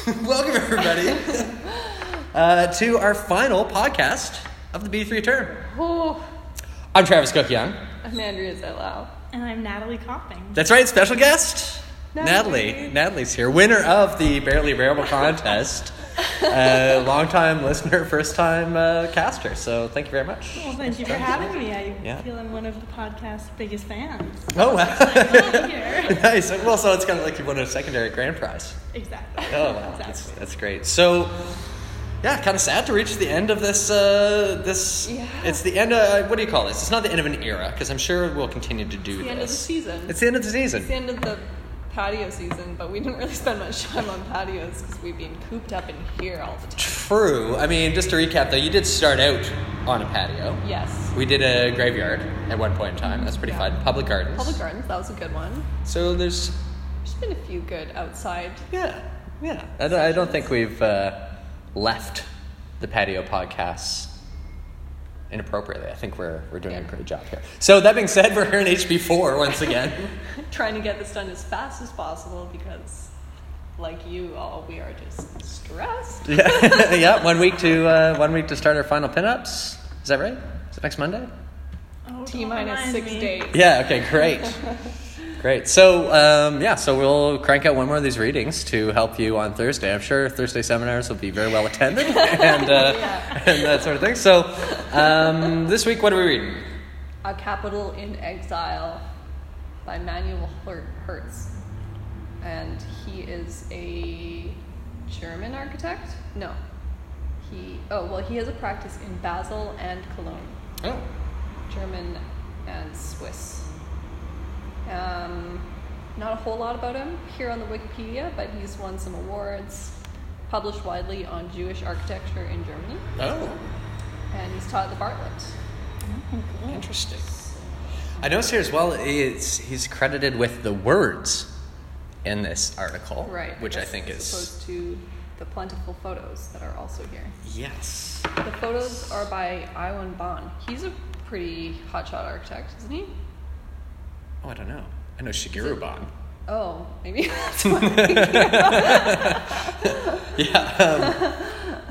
Welcome, everybody, uh, to our final podcast of the B3 term. I'm Travis Cook Young. I'm Andrea Zelau. And I'm Natalie Copping. That's right, special guest. Natalie. Natalie. Natalie's here, winner of the Barely Bearable contest. Uh, long time listener, first time uh, caster. So thank you very much. Well, thank you for having me. I Yeah. feel I'm one of the podcast's biggest fans. Oh, wow. Here. nice. Well, so it's kind of like you won a secondary grand prize. exactly. Oh, wow. That's, Exactly. that's great. So, yeah, kind of sad to reach the end of this. Uh, this. Yeah. It's the end of what do you call this? It's not the end of an era because I'm sure we'll continue to do It's the this. end of the season. It's the end of the season. It's the end of the patio season, but we didn't really spend much time on patios because we've been cooped up in here all the time. True. I mean, just to recap though, you did start out on a patio. Yes. We did a graveyard at one point in time. That's pretty Yeah. fun. Public gardens. Public gardens, that was a good one. So there's There's been a few good outside. yeah yeah. I don't, I don't think we've uh, left the patio podcasts inappropriately. I think we're we're doing a great job here. So that being said, we're here in HB4 once again. Trying to get this done as fast as possible because, like you all, we are just stressed. yeah, yeah. One week to uh, one week to start our final pinups. Is that right? Is it next Monday? Oh, T don't minus remind six me. days. Yeah. Okay. Great. Great. So um, yeah, so we'll crank out one more of these readings to help you on Thursday. I'm sure Thursday seminars will be very well attended and uh, and that sort of thing. So um, this week, what are we reading? A Capital in Exile by Manuel Her- Herz. And he is a German architect? No. He, oh, well, he has a practice in Basel and Cologne, Oh, German and Swiss. Um, not a whole lot about him here on the Wikipedia, but he's won some awards, published widely on Jewish architecture in Germany, oh, and he's taught at the Bartlett. interesting. I notice here as well. It's, he's credited with the words in this article, Right. Which I guess think as is opposed to the plentiful photos that are also here. yes. The photos are by Iwan Baan. He's a pretty hotshot architect, isn't he? Oh, I don't know. I know Shigeru Ban. Oh, maybe that's what I'm. Yeah. Um,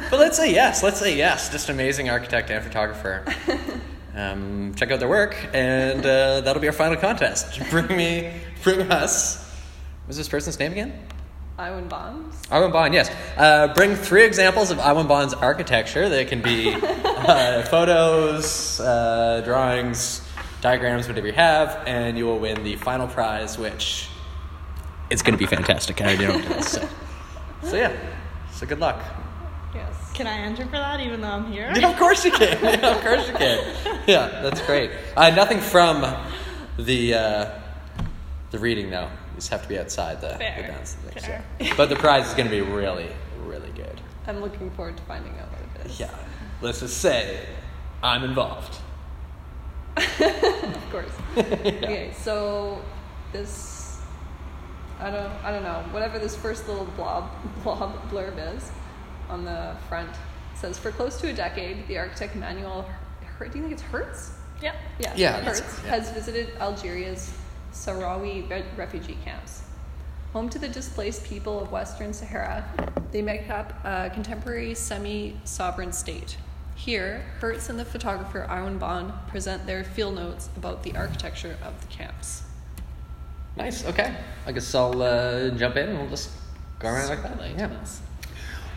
but let's say yes. Let's say yes. Just amazing architect and photographer. Um, check out their work, and uh, that'll be our final contest. Bring me, bring us. What's this person's name again? Iwan Baan. Iwan Baan, yes. Uh, bring three examples of Iwan Baan's architecture. They can be uh, photos, uh, drawings, diagrams, whatever you have, and you will win the final prize, which is going to be fantastic. I know what it is. So, so yeah. So good luck. Yes. Can I enter for that even though I'm here? Yeah, of course you can. Yeah, of course you can. Yeah, that's great. Uh, nothing from the uh, the reading though. You just have to be outside the, the Fair. dance. thing, Fair. so. But the prize is going to be really, really good. I'm looking forward to finding out what it is. Yeah. Let's just say I'm involved. Of course. Okay, so this I don't I don't know. Whatever this first little blob blob blurb is on the front says for close to a decade, the architect Manuel Her- do you think it's Herz? Yep. Yeah, Yeah, Herz yeah. has visited Algeria's Sahrawi re- refugee camps. Home to the displaced people of Western Sahara, they make up a contemporary semi sovereign state. Here, Herz and the photographer Iwan Baan present their field notes about the architecture of the camps. Nice. Okay. I guess I'll uh, jump in. and We'll just go around like that. Yeah.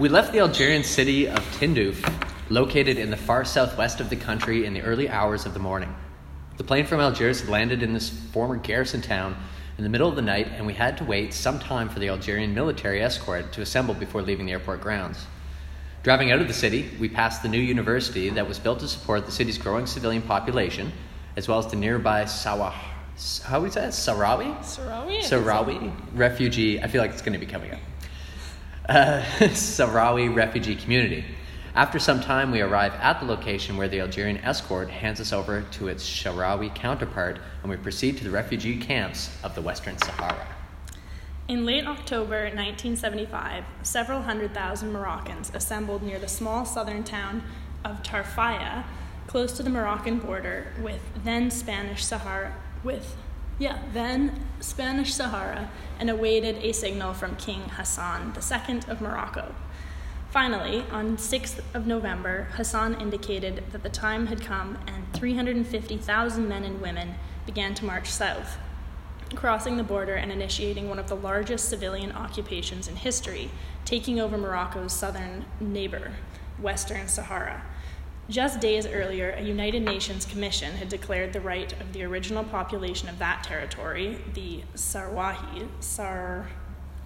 We left the Algerian city of Tindouf, located in the far southwest of the country, in the early hours of the morning. The plane from Algiers had landed in this former garrison town in the middle of the night, and we had to wait some time for the Algerian military escort to assemble before leaving the airport grounds. Driving out of the city, we passed the new university that was built to support the city's growing civilian population, as well as the nearby Sawah. How say it? Sahrawi? Sahrawi? Sahrawi refugee. I feel like it's going to be coming up. Uh, Sahrawi refugee community. After some time, we arrive at the location where the Algerian escort hands us over to its Sahrawi counterpart, and we proceed to the refugee camps of the Western Sahara. In late October 1975, several hundred thousand Moroccans assembled near the small southern town of Tarfaya, close to the Moroccan border with then Spanish Sahara with Yeah, then Spanish Sahara and awaited a signal from King Hassan II of Morocco. Finally, on 6th of November, Hassan indicated that the time had come and 350,000 men and women began to march south, crossing the border and initiating one of the largest civilian occupations in history, taking over Morocco's southern neighbor, Western Sahara. Just days earlier, a United Nations commission had declared the right of the original population of that territory, the Sarwahi, Sar,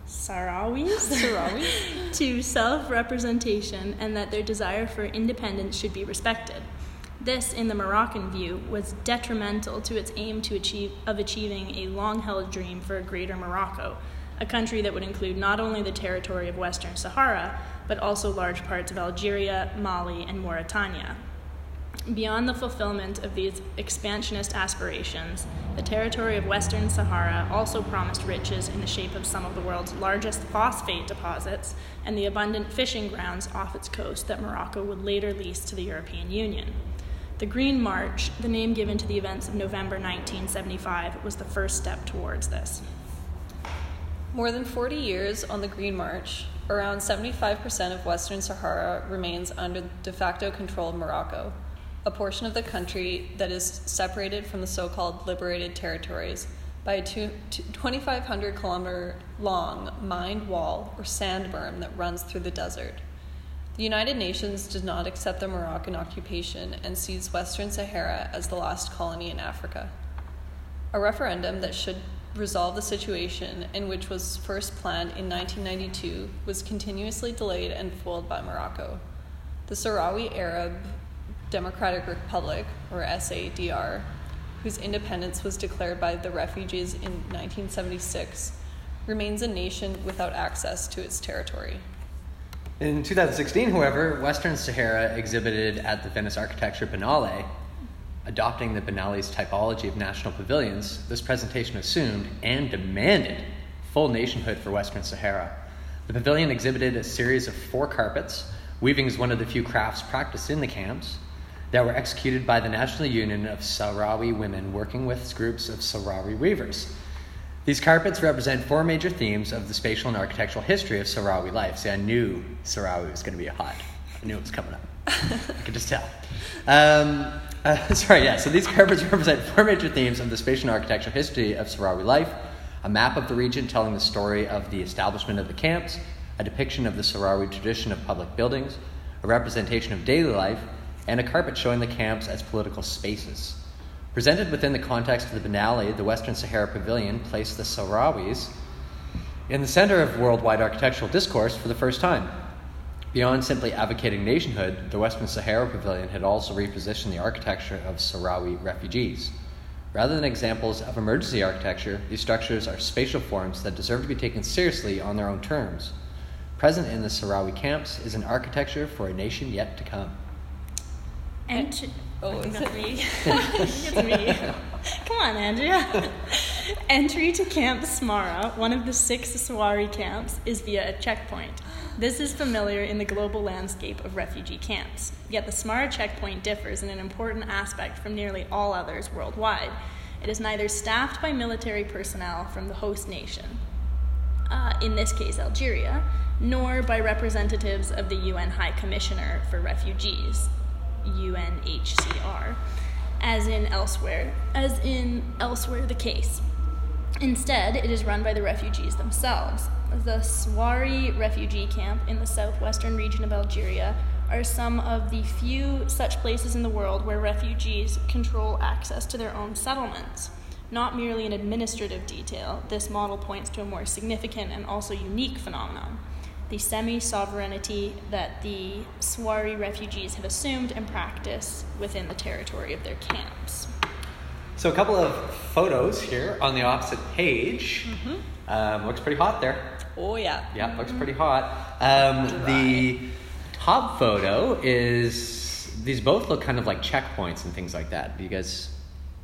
Sahrawis, Sahrawis? to self representation and that their desire for independence should be respected. This, in the Moroccan view, was detrimental to its aim to achieve, of achieving a long held dream for a greater Morocco, a country that would include not only the territory of Western Sahara, but also large parts of Algeria, Mali, and Mauritania. Beyond the fulfillment of these expansionist aspirations, the territory of Western Sahara also promised riches in the shape of some of the world's largest phosphate deposits and the abundant fishing grounds off its coast that Morocco would later lease to the European Union. The Green March, the name given to the events of November 1975, was the first step towards this. More than 40 years on the Green March, around 75% of Western Sahara remains under de facto control of Morocco, a portion of the country that is separated from the so called liberated territories by a 2,500 kilometer long mined wall or sand berm that runs through the desert. The United Nations did not accept the Moroccan occupation and sees Western Sahara as the last colony in Africa. A referendum that should resolve the situation and which was first planned in 1992 was continuously delayed and foiled by Morocco. The Sahrawi Arab Democratic Republic, or SADR, whose independence was declared by the refugees in 1976, remains a nation without access to its territory. In 2016, however, Western Sahara exhibited at the Venice Architecture Biennale. Adopting the Biennale's typology of national pavilions, this presentation assumed and demanded full nationhood for Western Sahara. The pavilion exhibited a series of four carpets. Weaving is one of the few crafts practiced in the camps that were executed by the National Union of Sahrawi Women working with groups of Sahrawi weavers. These carpets represent four major themes of the spatial and architectural history of Sahrawi life. See, I knew Sahrawi was going to be hot. I knew it was coming up. I could just tell. Um, uh, sorry, yeah. So these carpets represent four major themes of the spatial and architectural history of Sahrawi life: a map of the region telling the story of the establishment of the camps, a depiction of the Sahrawi tradition of public buildings, a representation of daily life, and a carpet showing the camps as political spaces. Presented within the context of the Biennale, the Western Sahara Pavilion placed the Sahrawis in the center of worldwide architectural discourse for the first time. Beyond simply advocating nationhood, the Western Sahara Pavilion had also repositioned the architecture of Sahrawi refugees. Rather than examples of emergency architecture, these structures are spatial forms that deserve to be taken seriously on their own terms. Present in the Sahrawi camps is an architecture for a nation yet to come. And Oh, is it? me. It's me. Come on, Andrea. Entry to Camp Smara, one of the six Sawari camps, is via a checkpoint. This is familiar in the global landscape of refugee camps. Yet the Smara checkpoint differs in an important aspect from nearly all others worldwide. It is neither staffed by military personnel from the host nation, uh, in this case Algeria, nor by representatives of the UN High Commissioner for Refugees, UNHCR, as in elsewhere, as in elsewhere the case. Instead, it is run by the refugees themselves. The Swari refugee camp in the southwestern region of Algeria are some of the few such places in the world where refugees control access to their own settlements. Not merely an administrative detail, this model points to a more significant and also unique phenomenon the semi sovereignty that the Swari refugees have assumed and practice within the territory of their camps. So, a couple of photos here on the opposite page. Um, looks pretty hot there. Oh, yeah. Yeah, looks pretty hot. Um, the top photo is these both look kind of like checkpoints and things like that. Do you guys?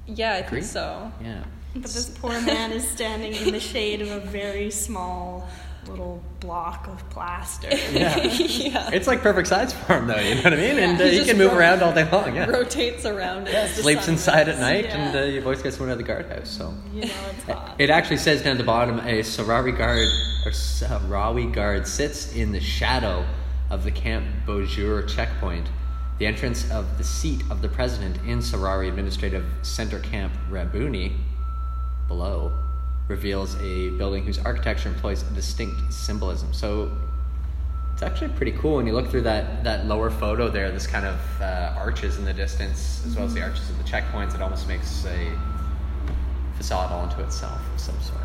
Yeah, I Agree? think so. Yeah. But this poor man is standing in the shade of a very small little block of plaster. Yeah. yeah. It's like perfect size for him, though. You know what I mean? Yeah, and uh, he he can move around all day long. Yeah. Rotates around. it as Sleeps inside at night, Yeah. and uh, you've always got someone at the guardhouse. So You know it's hot. it actually says down at the bottom, a Sahrawi guard or Sahrawi guard sits in the shadow of the Camp Boujdour checkpoint. The entrance of the seat of the president in Sahrawi Administrative Center Camp Rabuni, below, reveals a building whose architecture employs a distinct symbolism. So it's actually pretty cool when you look through that, that lower photo there, this kind of uh, arches in the distance, as well as the arches of the checkpoints. It almost makes a facade all into itself of some sort.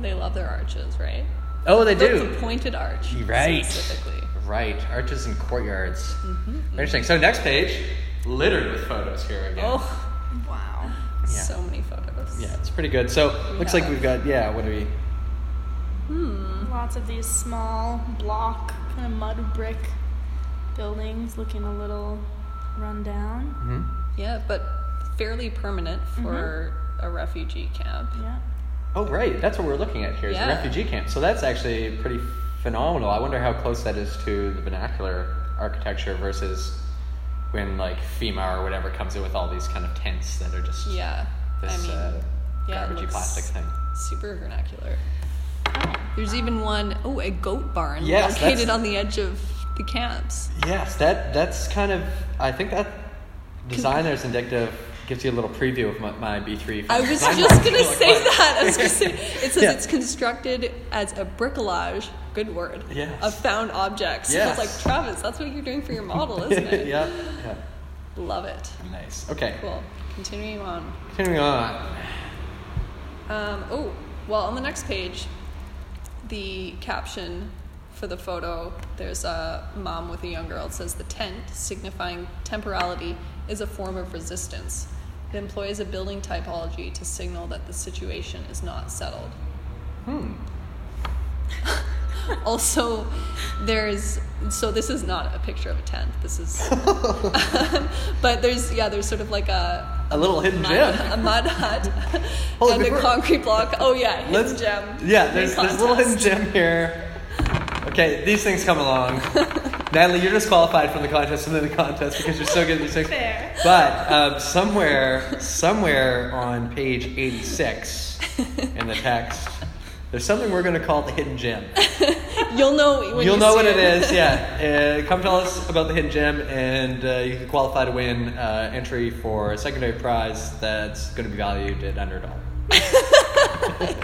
They love their arches, right? Oh, they The- do. The pointed arch. Right. Specifically. Right, arches and courtyards. Interesting. So next page, littered with photos here again. Oh, Wow. Yeah. so many photos. Yeah, it's pretty good. So looks like we've got yeah. What do we? Hmm. Lots of these small block kind of mud brick buildings looking a little run down. hmm Yeah, but fairly permanent for a refugee camp. Yeah. Oh, right. That's what we're looking at here. Is Yeah. the refugee camp. So that's actually pretty phenomenal. I wonder how close that is to the vernacular architecture versus when like FEMA or whatever comes in with all these kind of tents that are just Yeah. This I mean, uh, yeah, garbagey plastic thing. Super vernacular. Oh. There's even one, oh, a goat barn Yes, located on the edge of the camps. Yes, that that's kind of. I think that design there is indicative. Gives you a little preview of my, my B3. I was just gonna say like- that. I was gonna say it says Yeah. it's constructed as a bricolage. Good word. Yes. Of found objects. I was like, Travis, that's what you're doing for your model, isn't it? yeah, yeah. Love it. Nice. Okay. Cool. Continuing on. Continuing on. Um, oh, well, on the next page, the caption for the photo, there's a mom with a young girl. It says, The tent, signifying temporality, is a form of resistance. It employs a building typology to signal that the situation is not settled. Hmm. Also, there's so this is not a picture of a tent. This is, but there's yeah, there's sort of like a A little hidden mud, gem. a mud hut Hold on, and a concrete block. Oh yeah, hidden Let's- gem. Yeah, there's, there's a little hidden gem here. Okay, these things come along. Natalie, you're disqualified from the contest and then the contest because you're so good at these things. Fair. But um, somewhere, somewhere on page 86 in the text, there's something we're going to call the hidden gem. You'll know. When You'll you know what it is, yeah. Uh, come tell us about the hidden gem, and uh, you can qualify to win uh, entry for a secondary prize that's going to be valued at under a dollar.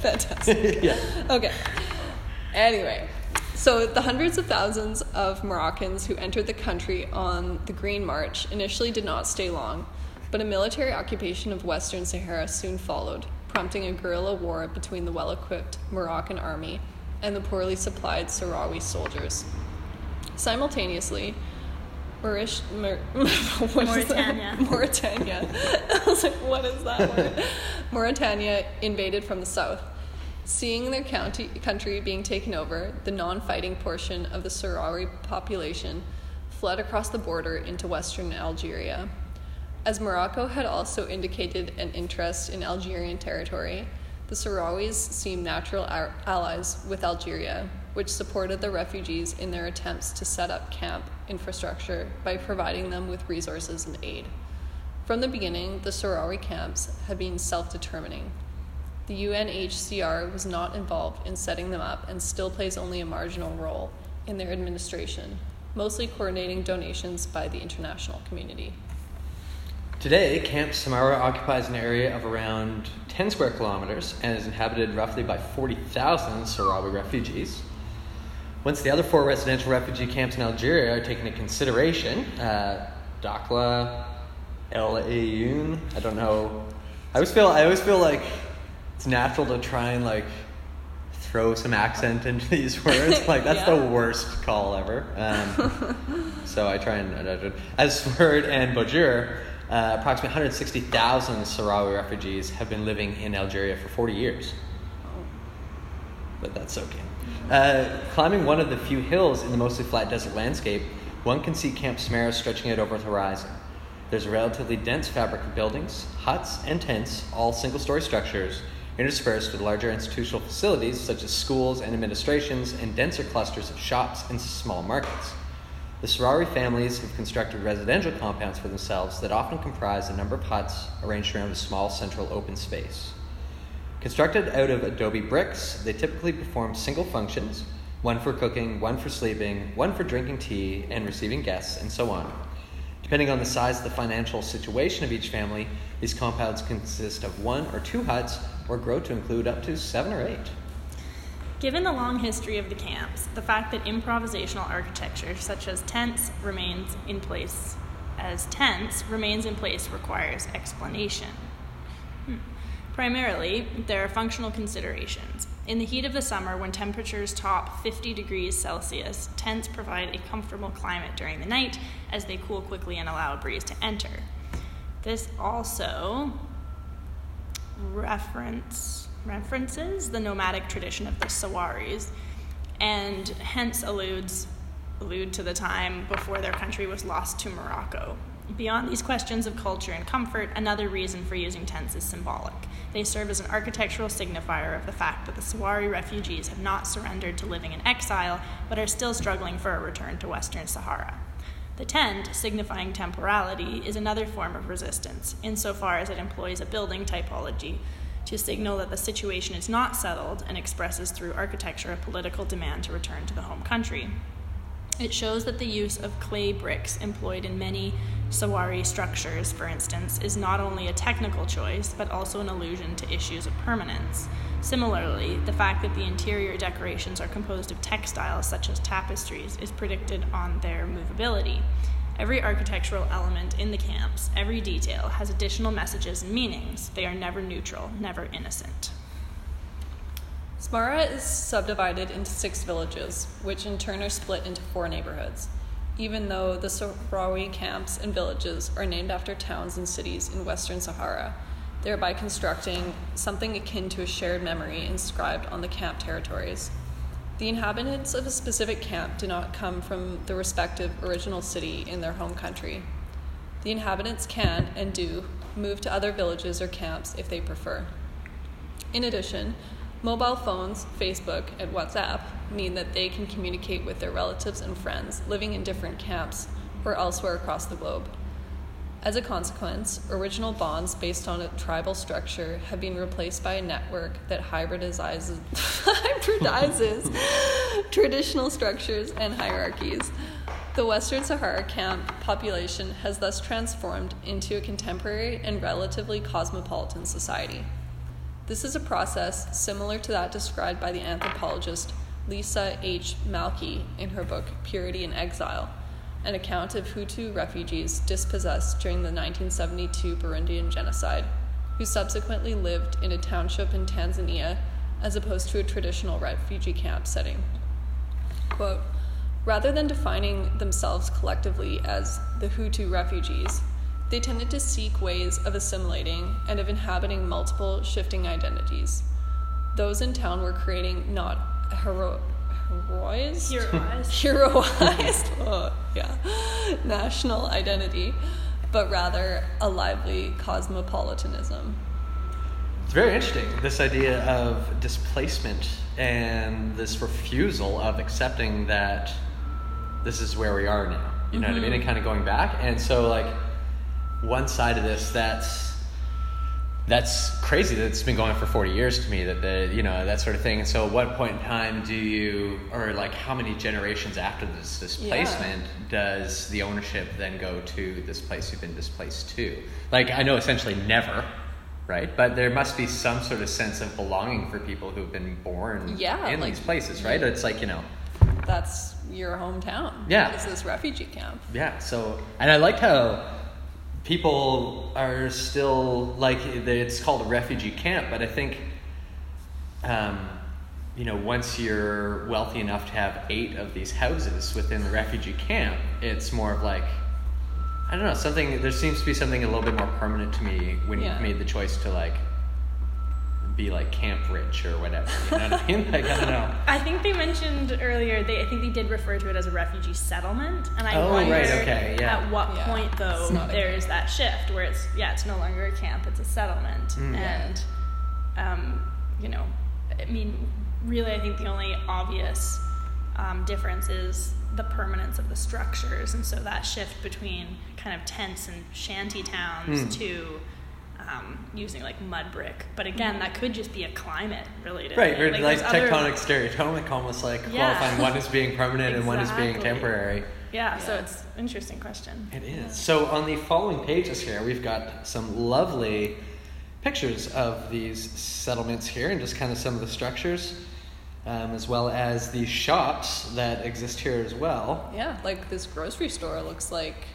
Fantastic. yeah. Okay. Anyway, so the hundreds of thousands of Moroccans who entered the country on the Green March initially did not stay long, but a military occupation of Western Sahara soon followed, prompting a guerrilla war between the well equipped Moroccan army and the poorly supplied Sahrawi soldiers. Simultaneously, Moorish, Mor- what is that? Mauritania. Mauritania. I was like, what is that word? Mauritania invaded from the south. Seeing their county, country being taken over, the non fighting portion of the Sahrawi population fled across the border into western Algeria. As Morocco had also indicated an interest in Algerian territory, the Sahrawis seemed natural allies with Algeria, which supported the refugees in their attempts to set up camp infrastructure by providing them with resources and aid. From the beginning, the Sahrawi camps had been self determining. The UNHCR was not involved in setting them up and still plays only a marginal role in their administration, mostly coordinating donations by the international community. Today, Camp Samara occupies an area of around 10 square kilometers and is inhabited roughly by 40,000 Sahrawi refugees. Once the other four residential refugee camps in Algeria are taken into consideration, uh, Dakhla, El Ayoun, I don't know. I always feel I always feel like it's natural to try and like throw some accent into these words. Like that's the worst call ever. Um, so I try and Aswerd and Bajur, uh, approximately 160,000 Sahrawi refugees have been living in Algeria for 40 years. But that's okay. Uh, climbing one of the few hills in the mostly flat desert landscape, one can see Camp Samara stretching out over the horizon. There's a relatively dense fabric of buildings, huts, and tents, all single story structures, interspersed with larger institutional facilities such as schools and administrations and denser clusters of shops and small markets. The Sahrawi families have constructed residential compounds for themselves that often comprise a number of huts arranged around a small central open space. Constructed out of adobe bricks, they typically perform single functions one for cooking, one for sleeping, one for drinking tea and receiving guests, and so on. Depending on the size of the financial situation of each family, these compounds consist of one or two huts or grow to include up to seven or eight. Given the long history of the camps, the fact that improvisational architecture such as tents remains in place as tents remains in place requires explanation. Hmm. Primarily, there are functional considerations. In the heat of the summer, when temperatures top 50 degrees Celsius, tents provide a comfortable climate during the night as they cool quickly and allow a breeze to enter. This also reference, references the nomadic tradition of the Sawaris and hence alludes allude to the time before their country was lost to Morocco. Beyond these questions of culture and comfort, another reason for using tents is symbolic. They serve as an architectural signifier of the fact that the Sawari refugees have not surrendered to living in exile, but are still struggling for a return to Western Sahara. The tent, signifying temporality, is another form of resistance, insofar as it employs a building typology to signal that the situation is not settled and expresses through architecture a political demand to return to the home country. It shows that the use of clay bricks employed in many Sawari structures, for instance, is not only a technical choice, but also an allusion to issues of permanence. Similarly, the fact that the interior decorations are composed of textiles, such as tapestries, is predicted on their movability. Every architectural element in the camps, every detail, has additional messages and meanings. They are never neutral, never innocent. Smara is subdivided into six villages, which in turn are split into four neighborhoods, even though the Sahrawi camps and villages are named after towns and cities in Western Sahara, thereby constructing something akin to a shared memory inscribed on the camp territories. The inhabitants of a specific camp do not come from the respective original city in their home country. The inhabitants can and do move to other villages or camps if they prefer. In addition, Mobile phones, Facebook, and WhatsApp mean that they can communicate with their relatives and friends living in different camps or elsewhere across the globe. As a consequence, original bonds based on a tribal structure have been replaced by a network that hybridizes, hybridizes traditional structures and hierarchies. The Western Sahara camp population has thus transformed into a contemporary and relatively cosmopolitan society. This is a process similar to that described by the anthropologist Liisa H. Malkki in her book Purity and Exile, an account of Hutu refugees dispossessed during the 1972 Burundian genocide, who subsequently lived in a township in Tanzania as opposed to a traditional refugee camp setting. Quote, Rather than defining themselves collectively as the Hutu refugees, they tended to seek ways of assimilating and of inhabiting multiple shifting identities. Those in town were creating not hero- heroized, Heroized. heroized oh, yeah, national identity, but rather a lively cosmopolitanism. It's very interesting, this idea of displacement and this refusal of accepting that this is where we are now. You know what I mean? Mm-hmm. And kind of going back. And so, like, one side of this that's that's crazy that it's been going on for 40 years to me that the you know that sort of thing and so at what point in time do you or like how many generations after this displacement does the ownership then go to this place you've been displaced to like i know essentially never right but there must be some sort of sense of belonging for people who've been born Yeah, in like- these places right it's like you know That's your hometown. Yeah. Is this refugee camp? Yeah. So, and I liked how people are still like it's called a refugee camp, but I think, um, you know, once you're wealthy enough to have eight of these houses within the refugee camp, it's more of like. I don't know, something there seems to be something a little bit more permanent to me when Yeah. you've made the choice to like be like camp rich or whatever. You know what I mean? Like I don't know. I think they mentioned earlier. They I think they did refer to it as a refugee settlement, and I Oh, wonder right, okay, yeah. at what Yeah, point though it's not a there's that shift where it's yeah it's no longer a camp, it's a settlement, Mm. and Um, you know, I mean, really, I think the only obvious um, difference is the permanence of the structures, and so that shift between kind of tents and shanty towns Hmm. to using like mud brick. But again, that could just be a climate related. Right, thing. or like, there's other- tectonic stereotomic, almost like Yeah. qualifying one as being permanent and one as being temporary. Yeah, so it's an interesting question. It is. So on the following pages here, we've got some lovely pictures of these settlements here and just kind of some of the structures, um, as well as the shops that exist here as well. Yeah, like this grocery store looks like,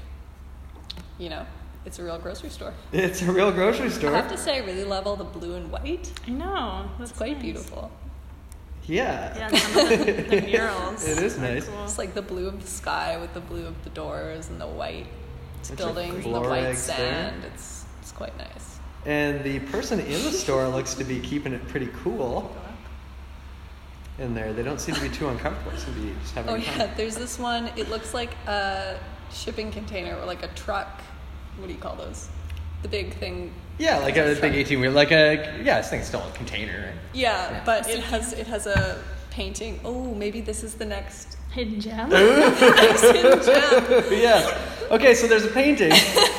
you know, it's a real grocery store. It's a real grocery store. I have to say, I really love all the blue and white. I know. It's quite nice. beautiful. Yeah. Yeah, and some of the, the murals. It is nice. cool. It's like the blue of the sky with the blue of the doors and the white Bunch buildings and the white eggs there. sand. It's it's quite nice. And the person in the store looks to be keeping it pretty cool in there. They don't seem to be too uncomfortable. Seem to be just having Oh a yeah, time. there's this one. It looks like a shipping container or like a truck. What do you call those? The big thing. Yeah, like a big 18 wheel, like a, yeah, this thing's still a container. right? Yeah, Yeah. but it has it has a painting. Oh, maybe this is the next Hidden gem. hidden gem. yeah. Okay, so there's a painting.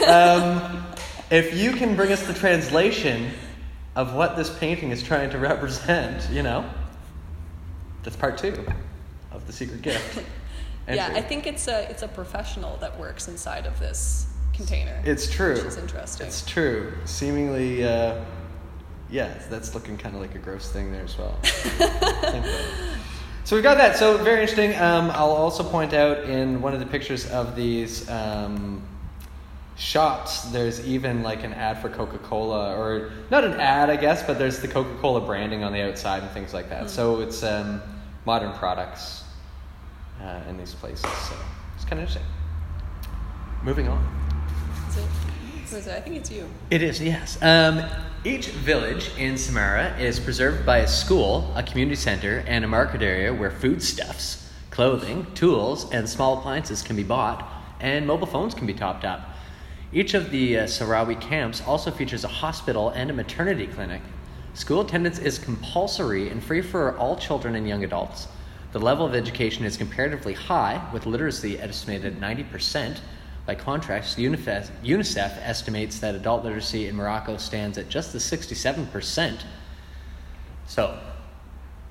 Um, if you can bring us the translation of what this painting is trying to represent, you know, that's part two of the secret gift. Yeah. I think it's a it's a professional that works inside of this container. it's true. Which is interesting. It's true. Seemingly, uh, yeah, that's looking kind of like a gross thing there as well. so we got that. So very interesting. Um, I'll also point out in one of the pictures of these um, shops, there's even like an ad for Coca Cola, or not an ad, I guess, but there's the Coca Cola branding on the outside and things like that. So it's um, modern products uh, in these places. So it's kind of interesting. Moving on. It? I think it's you. It is, yes. Um, each village in Samara is preserved by a school, a community center, and a market area where foodstuffs, clothing, tools, and small appliances can be bought, and mobile phones can be topped up. Each of the uh, Sahrawi camps also features a hospital and a maternity clinic. School attendance is compulsory and free for all children and young adults. The level of education is comparatively high, with literacy estimated at 90%. By contrast, UNICEF, estimates that adult literacy in Morocco stands at just the 67%. So,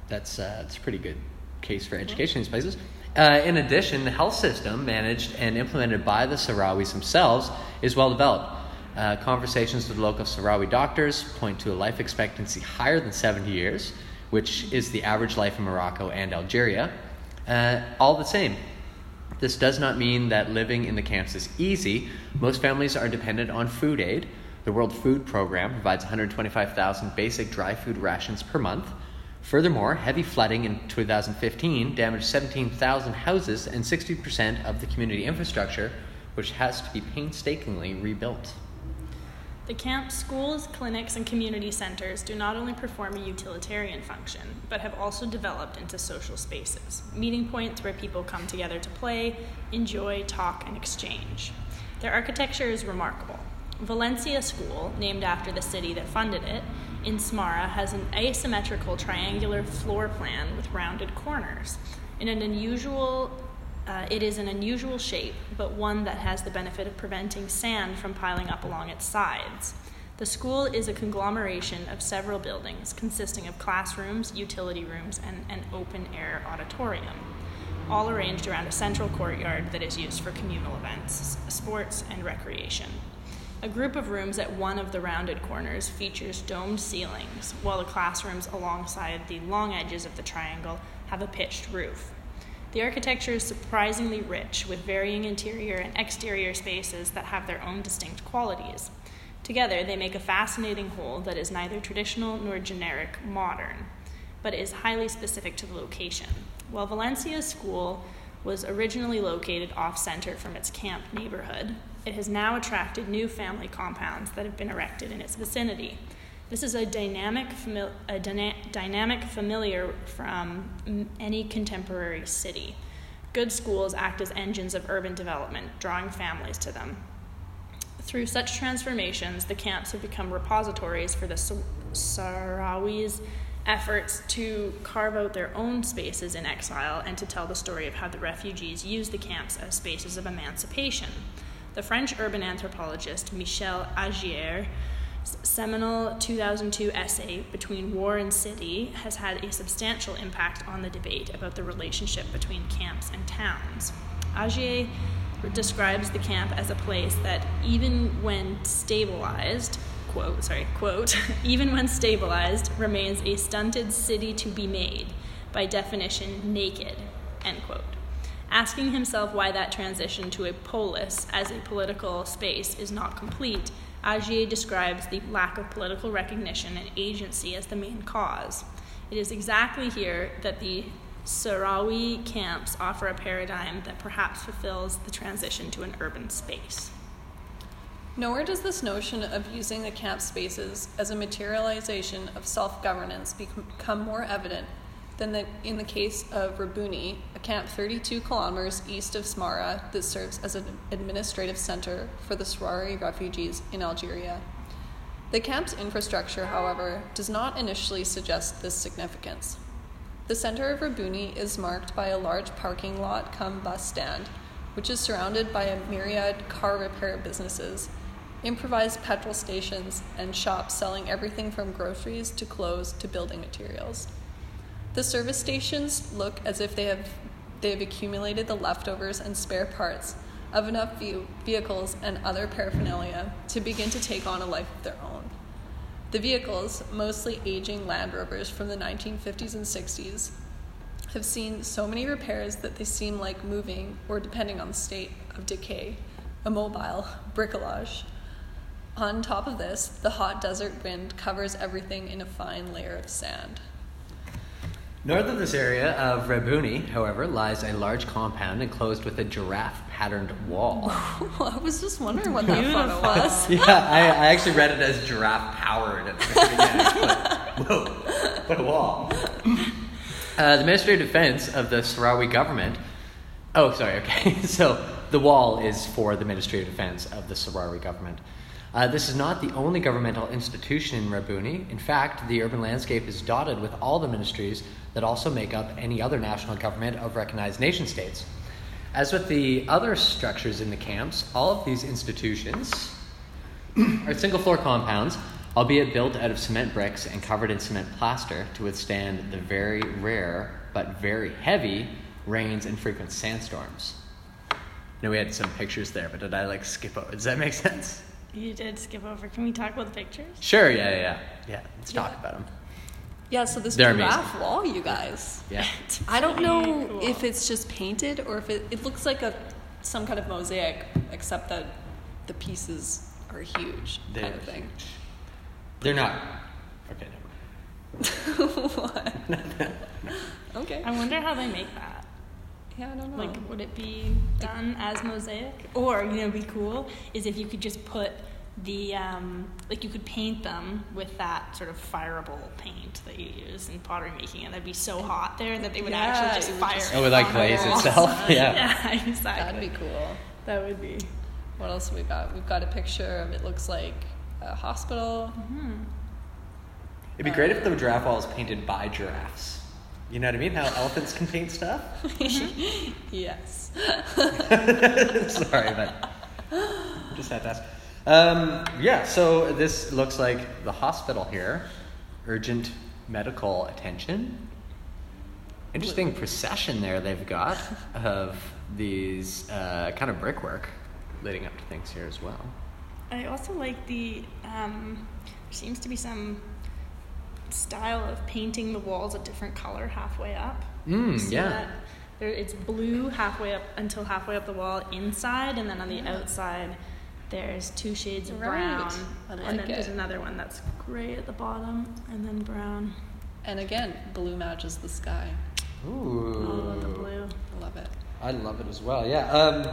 that's, uh, that's a pretty good case for education in these places. Uh, in addition, the health system, managed and implemented by the Sahrawis themselves, is well developed. Uh, conversations with local Sahrawi doctors point to a life expectancy higher than 70 years, which is the average life in Morocco and Algeria. Uh, all the same, this does not mean that living in the camps is easy. Most families are dependent on food aid. The World Food Program provides 125,000 basic dry food rations per month. Furthermore, heavy flooding in 2015 damaged 17,000 houses and 60% of the community infrastructure, which has to be painstakingly rebuilt. The camp schools, clinics, and community centers do not only perform a utilitarian function, but have also developed into social spaces, meeting points where people come together to play, enjoy, talk, and exchange. Their architecture is remarkable. Valencia School, named after the city that funded it, in Smara has an asymmetrical triangular floor plan with rounded corners. In an unusual uh, it is an unusual shape, but one that has the benefit of preventing sand from piling up along its sides. The school is a conglomeration of several buildings consisting of classrooms, utility rooms, and an open air auditorium, all arranged around a central courtyard that is used for communal events, sports, and recreation. A group of rooms at one of the rounded corners features domed ceilings, while the classrooms alongside the long edges of the triangle have a pitched roof. The architecture is surprisingly rich, with varying interior and exterior spaces that have their own distinct qualities. Together, they make a fascinating whole that is neither traditional nor generic modern, but is highly specific to the location. While Valencia's school was originally located off center from its camp neighborhood, it has now attracted new family compounds that have been erected in its vicinity. This is a dynamic, fami- a dyna- dynamic familiar from any contemporary city. Good schools act as engines of urban development, drawing families to them. Through such transformations, the camps have become repositories for the Sahrawis' efforts to carve out their own spaces in exile and to tell the story of how the refugees used the camps as spaces of emancipation. The French urban anthropologist Michel Agier seminal 2002 essay, Between War and City, has had a substantial impact on the debate about the relationship between camps and towns. Agier describes the camp as a place that, even when stabilized, quote, sorry, quote, even when stabilized, remains a stunted city to be made, by definition, naked, end quote. Asking himself why that transition to a polis as a political space is not complete, Agier describes the lack of political recognition and agency as the main cause. It is exactly here that the Sahrawi camps offer a paradigm that perhaps fulfills the transition to an urban space. Nowhere does this notion of using the camp spaces as a materialization of self governance become more evident than the, in the case of Rabuni, a camp 32 kilometers east of Smara that serves as an administrative center for the Sahrawi refugees in Algeria. The camp's infrastructure, however, does not initially suggest this significance. The center of Rabuni is marked by a large parking lot come bus stand, which is surrounded by a myriad car repair businesses, improvised petrol stations, and shops selling everything from groceries to clothes to building materials. The service stations look as if they have, they have accumulated the leftovers and spare parts of enough vehicles and other paraphernalia to begin to take on a life of their own. The vehicles, mostly aging Land Rovers from the 1950s and 60s, have seen so many repairs that they seem like moving, or depending on the state of decay, immobile bricolage. On top of this, the hot desert wind covers everything in a fine layer of sand. North of this area of Rabuni, however, lies a large compound enclosed with a giraffe patterned wall. I was just wondering what that photo was. yeah, I, I, actually read it as giraffe powered at the beginning. Whoa, what a wall. Uh, the Ministry of Defense of the Sahrawi government. Oh, sorry, okay. So the wall is for the Ministry of Defense of the Sahrawi government. Uh, this is not the only governmental institution in Rabuni. In fact, the urban landscape is dotted with all the ministries that also make up any other national government of recognized nation states. As with the other structures in the camps, all of these institutions are single floor compounds, albeit built out of cement bricks and covered in cement plaster to withstand the very rare but very heavy rains and frequent sandstorms. Now we had some pictures there, but did I like skip over? Does that make sense? You did skip over. Can we talk about the pictures? Sure. Yeah, yeah, yeah. Yeah. Let's Yeah. talk about them. Yeah, so this They're giraffe wall, you guys. Yeah. I don't know Cool. if it's just painted or if it, it looks like a some kind of mosaic, except that the pieces are huge, They're kind of thing. They're not. Okay. Never mind. what? okay. I wonder how they make that. Yeah, I don't know. Like, would it be done as mosaic? Or, you know, be cool is if you could just put the, um, like, you could paint them with that sort of fireable paint that you use in pottery making, and that'd be so hot there that they would Yeah, actually just it fire. just- it Oh, with like glaze itself. Yeah. yeah, exactly. That'd be cool. That would be. What else have we got? We've got a picture of it looks like a hospital. It'd be great if the giraffe wall was painted by giraffes. You know what I mean? How elephants can paint stuff. Yes. Sorry, but just had to ask. Um, yeah, so this looks like the hospital here. Urgent medical attention. Interesting procession there they've got of these uh, kind of brickwork leading up to things here as well. I also like the. Um, there seems to be some style of painting the walls a different color halfway up. Mm, See yeah. that? There, it's blue halfway up until halfway up the wall inside, and then on the outside, there's two shades of Right. brown, like and then there's another one that's gray at the bottom, and then brown. And again, blue matches the sky. Ooh. Oh, the blue. I love it. I love it as well. Yeah. Um,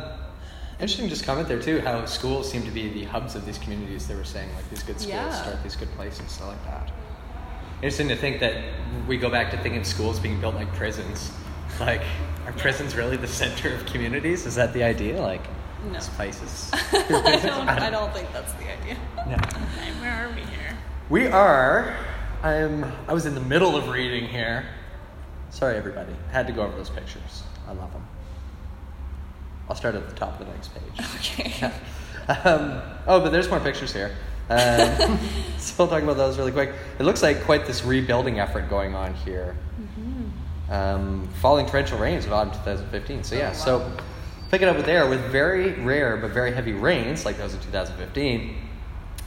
interesting. Just comment there too. How schools seem to be the hubs of these communities. They were saying like these good schools Yeah. start these good places, stuff like that. Interesting to think that we go back to thinking schools being built like prisons. Like, are prisons really the center of communities? Is that the idea? Like, No. Spices. I don't. I don't think that's the idea. No. Okay, where are we here? We are. I'm. I was in the middle of reading here. Sorry, everybody. Had to go over those pictures. I love them. I'll start at the top of the next page. Okay. Um, oh, but there's more pictures here. Um, so we'll talk about those really quick. It looks like quite this rebuilding effort going on here. Um, falling torrential rains in autumn 2015. So yeah, so pick it up with there with very rare but very heavy rains like those in 2015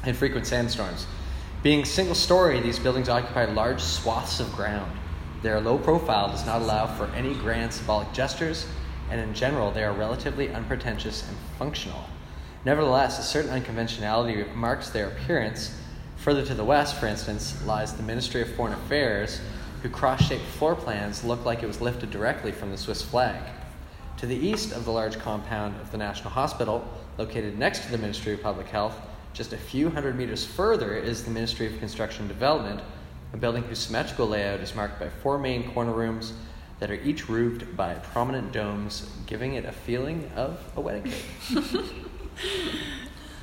and frequent sandstorms. Being single story, these buildings occupy large swaths of ground. Their low profile does not allow for any grand symbolic gestures, and in general, they are relatively unpretentious and functional. Nevertheless, a certain unconventionality marks their appearance. Further to the west, for instance, lies the Ministry of Foreign Affairs, whose cross shaped floor plans look like it was lifted directly from the Swiss flag. To the east of the large compound of the National Hospital, located next to the Ministry of Public Health, just a few hundred meters further is the Ministry of Construction and Development, a building whose symmetrical layout is marked by four main corner rooms that are each roofed by prominent domes, giving it a feeling of a wedding cake.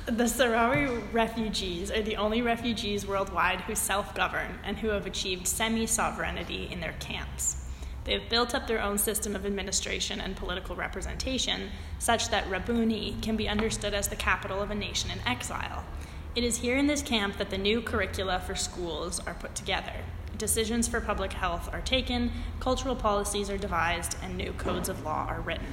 The Sahrawi refugees are the only refugees worldwide who self govern and who have achieved semi sovereignty in their camps. They have built up their own system of administration and political representation, such that Rabuni can be understood as the capital of a nation in exile. It is here in this camp that the new curricula for schools are put together. Decisions for public health are taken, cultural policies are devised, and new codes of law are written.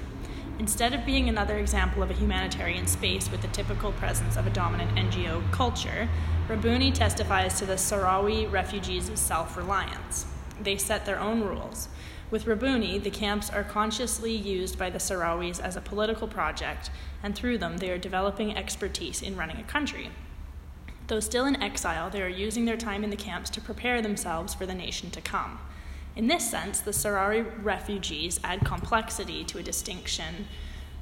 Instead of being another example of a humanitarian space with the typical presence of a dominant NGO culture, Rabuni testifies to the Sahrawi refugees' self reliance. They set their own rules. With Rabuni, the camps are consciously used by the Sahrawis as a political project, and through them, they are developing expertise in running a country. Though still in exile, they are using their time in the camps to prepare themselves for the nation to come. In this sense, the Sahrawi refugees add complexity to a distinction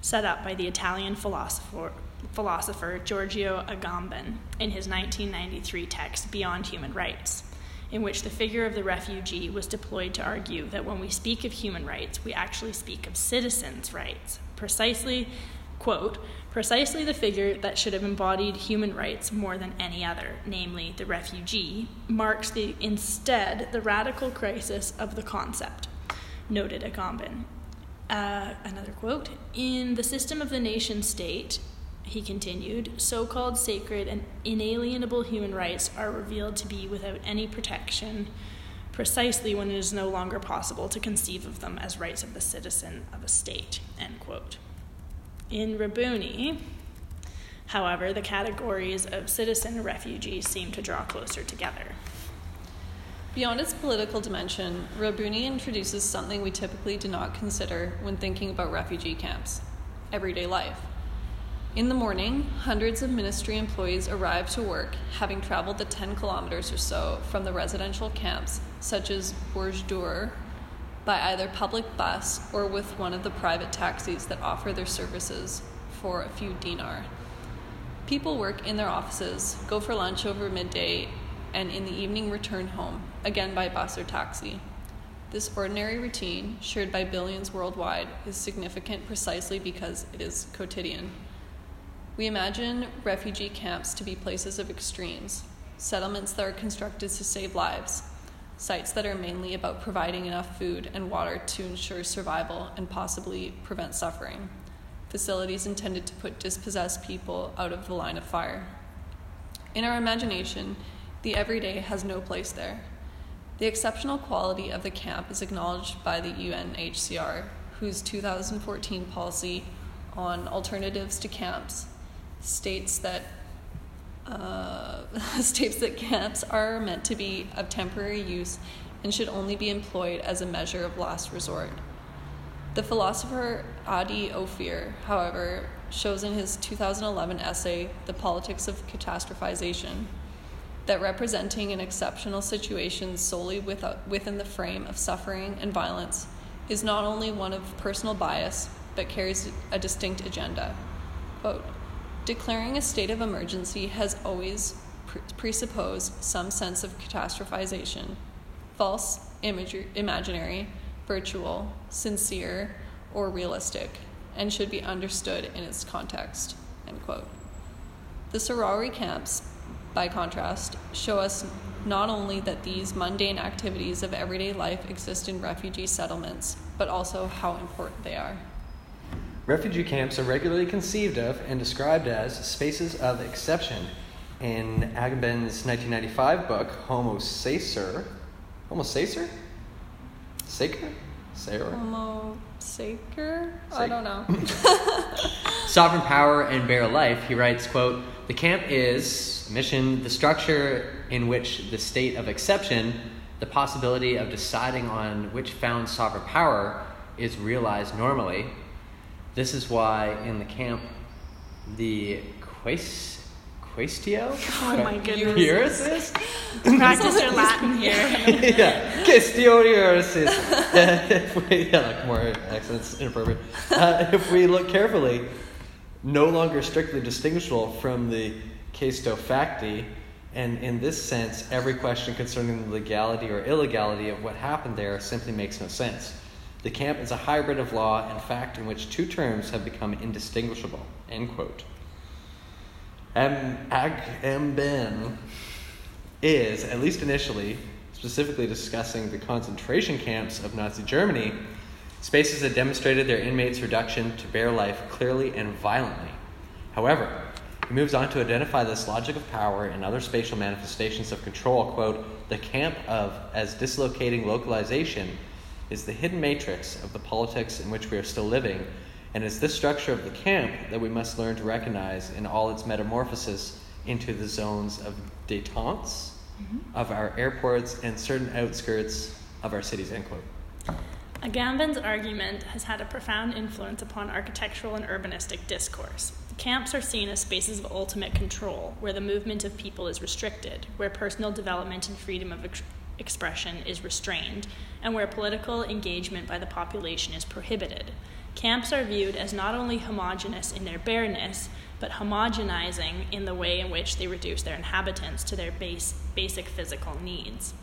set up by the Italian philosopher, philosopher Giorgio Agamben in his 1993 text Beyond Human Rights, in which the figure of the refugee was deployed to argue that when we speak of human rights, we actually speak of citizens' rights, precisely, quote, precisely the figure that should have embodied human rights more than any other, namely the refugee, marks the instead the radical crisis of the concept, noted Agamben. Uh, another quote In the system of the nation state, he continued, so called sacred and inalienable human rights are revealed to be without any protection, precisely when it is no longer possible to conceive of them as rights of the citizen of a state. End quote. In Rabuni, however, the categories of citizen and refugee seem to draw closer together. Beyond its political dimension, Rabuni introduces something we typically do not consider when thinking about refugee camps everyday life. In the morning, hundreds of ministry employees arrive to work, having traveled the 10 kilometers or so from the residential camps, such as Boujdour, by either public bus or with one of the private taxis that offer their services for a few dinar. People work in their offices, go for lunch over midday, and in the evening return home, again by bus or taxi. This ordinary routine, shared by billions worldwide, is significant precisely because it is quotidian. We imagine refugee camps to be places of extremes, settlements that are constructed to save lives, sites that are mainly about providing enough food and water to ensure survival and possibly prevent suffering, facilities intended to put dispossessed people out of the line of fire. In our imagination, the everyday has no place there. The exceptional quality of the camp is acknowledged by the UNHCR, whose 2014 policy on alternatives to camps states that uh, states that camps are meant to be of temporary use and should only be employed as a measure of last resort. The philosopher Adi Ophir, however, shows in his 2011 essay, The Politics of Catastrophization, that representing an exceptional situation solely within the frame of suffering and violence is not only one of personal bias, but carries a distinct agenda. Quote, Declaring a state of emergency has always pre- presupposed some sense of catastrophization, false, imagery, imaginary, virtual, sincere, or realistic. and should be understood in its context. End quote. The Sahrawi camps, by contrast, show us not only that these mundane activities of everyday life exist in refugee settlements, but also how important they are. Refugee camps are regularly conceived of and described as spaces of exception. In Agamben's 1995 book, Homo Sacer, Homo Sacer? Sacer? Sacer? Homo sacer? I don't know. Sovereign Power and Bare Life, he writes, quote, The camp is, mission, the structure in which the state of exception, the possibility of deciding on which found sovereign power is realized normally. This is why in the camp, the quaes, Quaestio? Oh my goodness. Practice your Latin here. yeah, Quaestionis is. if we, yeah, like more accents inappropriate. Uh, if we look carefully, no longer strictly distinguishable from the Quaestio Facti, and in this sense, every question concerning the legality or illegality of what happened there simply makes no sense. The camp is a hybrid of law and fact in which two terms have become indistinguishable. End quote. Agamben is, at least initially, specifically discussing the concentration camps of Nazi Germany, spaces that demonstrated their inmates' reduction to bare life clearly and violently. However, he moves on to identify this logic of power and other spatial manifestations of control. Quote, the camp of as dislocating localization is the hidden matrix of the politics in which we are still living, and it's this structure of the camp that we must learn to recognize in all its metamorphosis into the zones of d'attente mm-hmm. of our airports and certain outskirts of our cities. End quote. Agamben's argument has had a profound influence upon architectural and urbanistic discourse. Camps are seen as spaces of ultimate control, where the movement of people is restricted, where personal development and freedom of expression is restrained, and where political engagement by the population is prohibited. Camps are viewed as not only homogenous in their bareness, but homogenizing in the way in which they reduce their inhabitants to their base, basic physical needs.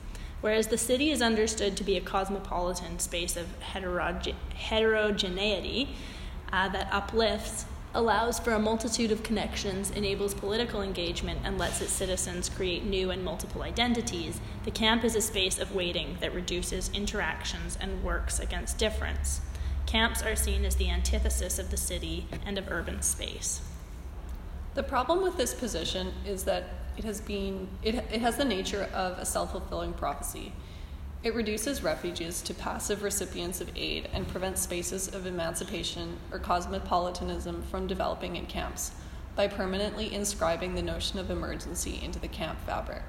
Whereas the city is understood to be a cosmopolitan space of heteroge- heterogeneity uh, that uplifts, allows for a multitude of connections, enables political engagement, and lets its citizens create new and multiple identities, the camp is a space of waiting that reduces interactions and works against difference. Camps are seen as the antithesis of the city and of urban space. The problem with this position is that it has been it, it has the nature of a self-fulfilling prophecy. It reduces refugees to passive recipients of aid and prevents spaces of emancipation or cosmopolitanism from developing in camps by permanently inscribing the notion of emergency into the camp fabric.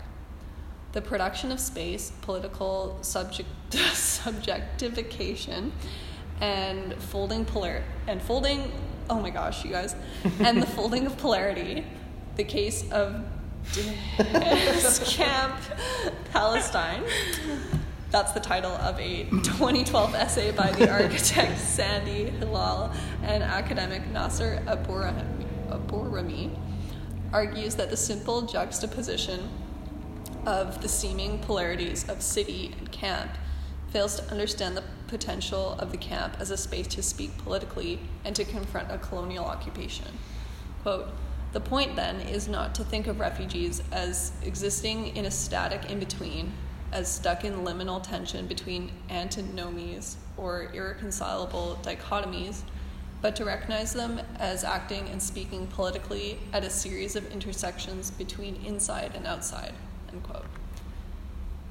The production of space, political subject, subjectification, and folding polar and folding oh my gosh you guys and the folding of polarity the case of camp palestine that's the title of a 2012 essay by the architect Sandi Hilal and academic Nasser Abourahme argues that the simple juxtaposition of the seeming polarities of city and camp fails to understand the potential of the camp as a space to speak politically and to confront a colonial occupation. Quote, the point then is not to think of refugees as existing in a static in between, as stuck in liminal tension between antinomies or irreconcilable dichotomies, but to recognize them as acting and speaking politically at a series of intersections between inside and outside.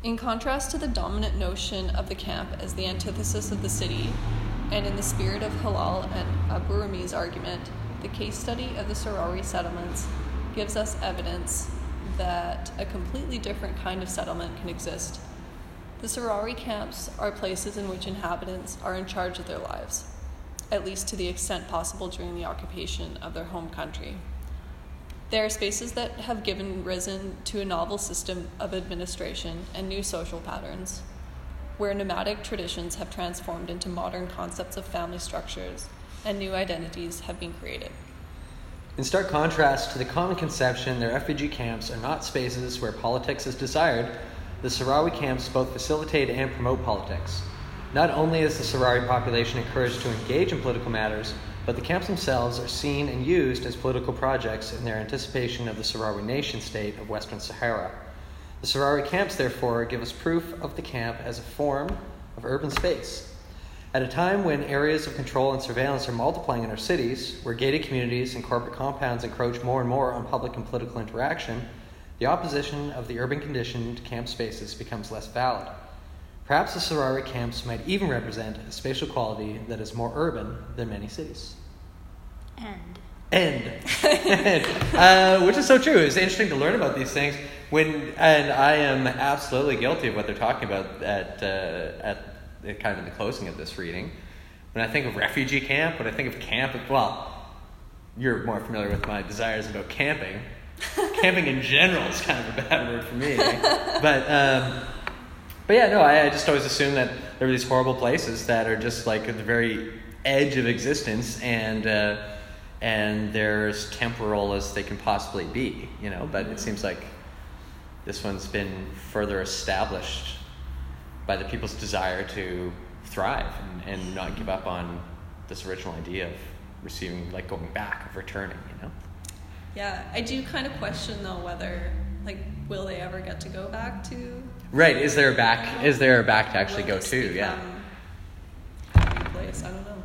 In contrast to the dominant notion of the camp as the antithesis of the city, and in the spirit of Hilal and Abourahme's argument, the case study of the Sahrawi settlements gives us evidence that a completely different kind of settlement can exist. The Sahrawi camps are places in which inhabitants are in charge of their lives, at least to the extent possible during the occupation of their home country. They are spaces that have given risen to a novel system of administration and new social patterns, where nomadic traditions have transformed into modern concepts of family structures and new identities have been created. In stark contrast to the common conception that refugee camps are not spaces where politics is desired, the Sahrawi camps both facilitate and promote politics. Not only is the Sahrawi population encouraged to engage in political matters, but the camps themselves are seen and used as political projects in their anticipation of the Sahrawi nation state of Western Sahara. The Sahrawi camps, therefore, give us proof of the camp as a form of urban space. At a time when areas of control and surveillance are multiplying in our cities, where gated communities and corporate compounds encroach more and more on public and political interaction, the opposition of the urban condition to camp spaces becomes less valid. Perhaps the Sahrawi camps might even represent a spatial quality that is more urban than many cities. And End. End. uh, which is so true. It's interesting to learn about these things when, and I am absolutely guilty of what they're talking about at uh, at kind of in the closing of this reading. When I think of refugee camp, when I think of camp, well, you're more familiar with my desires about camping. camping in general is kind of a bad word for me, but. Um, but yeah, no, I, I just always assumed that there were these horrible places that are just like at the very edge of existence, and uh, and they're as temporal as they can possibly be, you know. But it seems like this one's been further established by the people's desire to thrive and, and not give up on this original idea of receiving, like going back, of returning, you know. Yeah, I do kind of question though whether like will they ever get to go back to Right? Is there a back? Is there a back to actually go to? Yeah. become a happy place. I don't know.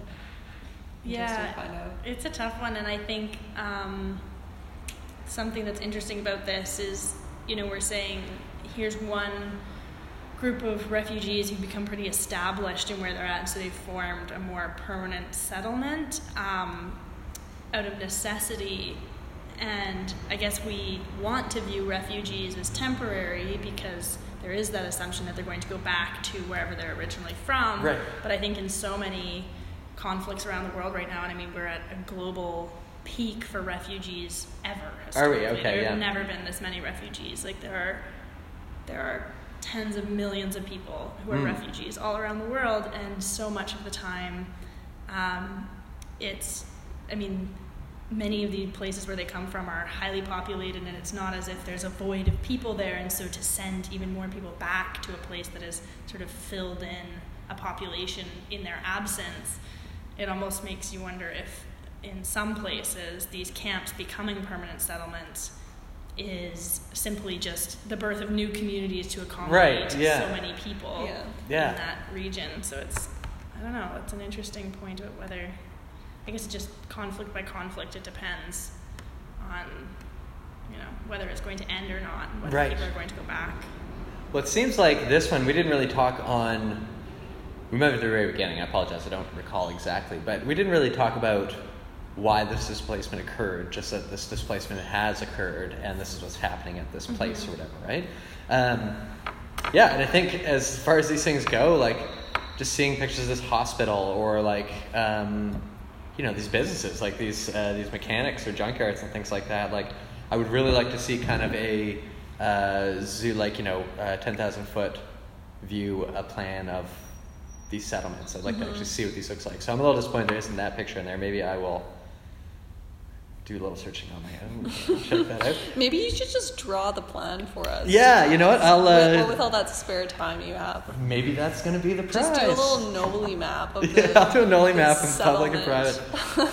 Yeah, to find out. it's a tough one, and I think um, something that's interesting about this is, you know, we're saying here's one group of refugees who've become pretty established in where they're at, so they've formed a more permanent settlement um, out of necessity. And I guess we want to view refugees as temporary because there is that assumption that they're going to go back to wherever they're originally from. Right. But I think in so many conflicts around the world right now, and I mean, we're at a global peak for refugees ever. Are we? Okay, There yeah. have never been this many refugees. Like there are, there are tens of millions of people who are Mm. refugees all around the world, and so much of the time, um, it's, I mean, many of the places where they come from are highly populated, and it's not as if there's a void of people there, and so to send even more people back to a place that is sort of filled in a population in their absence, it almost makes you wonder if, in some places, these camps becoming permanent settlements is simply just the birth of new communities to accommodate Right, yeah. so many people Yeah. Yeah. in that region. So it's, I don't know, it's an interesting point about whether, I guess it's just conflict by conflict. It depends on, you know, whether it's going to end or not, whether Right. people are going to go back. Well, it seems like this one we didn't really talk on. We remember at the very beginning. I apologize, I don't recall exactly, but we didn't really talk about why this displacement occurred. Just that this displacement has occurred, and this is what's happening at this place or whatever, right? Um, yeah, and I think as far as these things go, like just seeing pictures of this hospital or like um, you know these businesses, like these uh, these mechanics or junkyards and things like that. Like I would really like to see kind of a uh, zoo, like you know, uh, ten thousand foot view, a plan of these settlements. I'd like to actually see what these looks like. So I'm a little disappointed there isn't that picture in there. Maybe I will do a little searching on my own. Check that out. Maybe you should just draw the plan for us. Yeah, you know what? I'll. With, Uh, with all that spare time you have. maybe that's gonna be the prize. Just do a little Nolli map of the. Yeah, I'll do a Nolli map in public and private.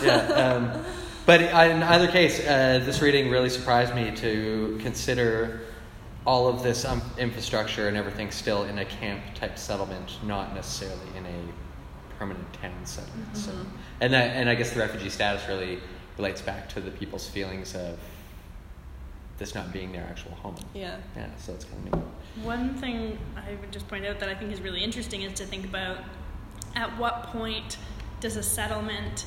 Yeah. Um, but in either case, uh, this reading really surprised me to consider all of this um, infrastructure and everything still in a camp type settlement, not necessarily in a permanent town settlement. Mm-hmm. and that, and I guess the refugee status really relates back to the people's feelings of this not being their actual home. Yeah. Yeah. So it's kind of neat. One thing I would just point out that I think is really interesting is to think about at what point does a settlement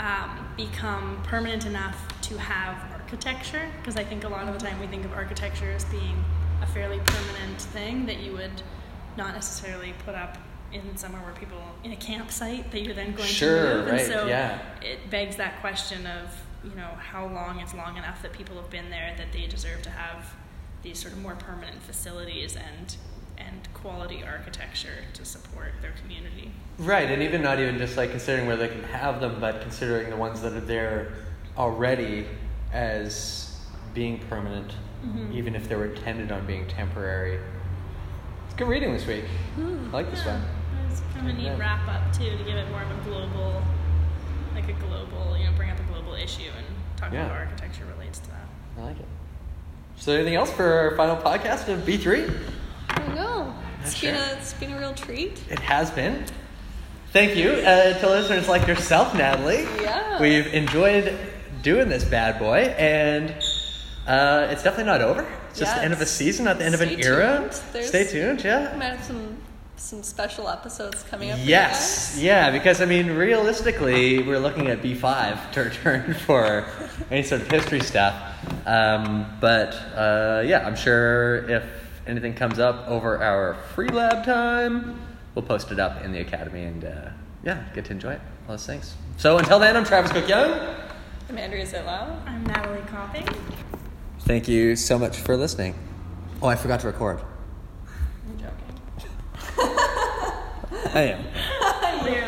um, become permanent enough to have architecture? Because I think a lot of the time we think of architecture as being a fairly permanent thing that you would not necessarily put up in somewhere where people in a campsite that you're then going Sure, to move. right, and so yeah. it begs that question of you know how long is long enough that people have been there that they deserve to have these sort of more permanent facilities and and quality architecture to support their community. Right, and even not even just like considering where they can have them, but considering the ones that are there already as being permanent, Mhm. even if they were intended on being temporary. It's good reading this week. I like this Yeah, one. It's kind of a neat Yeah. wrap up too to give it more of a global, like a global you know, bring up a global issue, and talk Yeah. about architecture relates to that. I like it. So, anything else for our final podcast of B three? There you go. It's Sure. been a it's been a real treat. It has been. Thank you uh, to listeners like yourself, Natalie. Yeah. We've enjoyed doing this bad boy, and uh, it's definitely not over. It's just Yeah, the end of a season, not the end of an stay era. There's- Stay tuned, yeah. Might have some some special episodes coming up. for you Yes, guys. yeah, because I mean, realistically, we're looking at B5 to return for any sort of history stuff. Um, but uh, yeah, I'm sure if anything comes up over our free lab time, we'll post it up in the academy and uh, yeah, get to enjoy it. All those things. So until then, I'm Travis Cook Young. I'm Andrea Zitlau. I'm Natalie Copping. Thank you so much for listening. Oh, I forgot to record. I am. I am.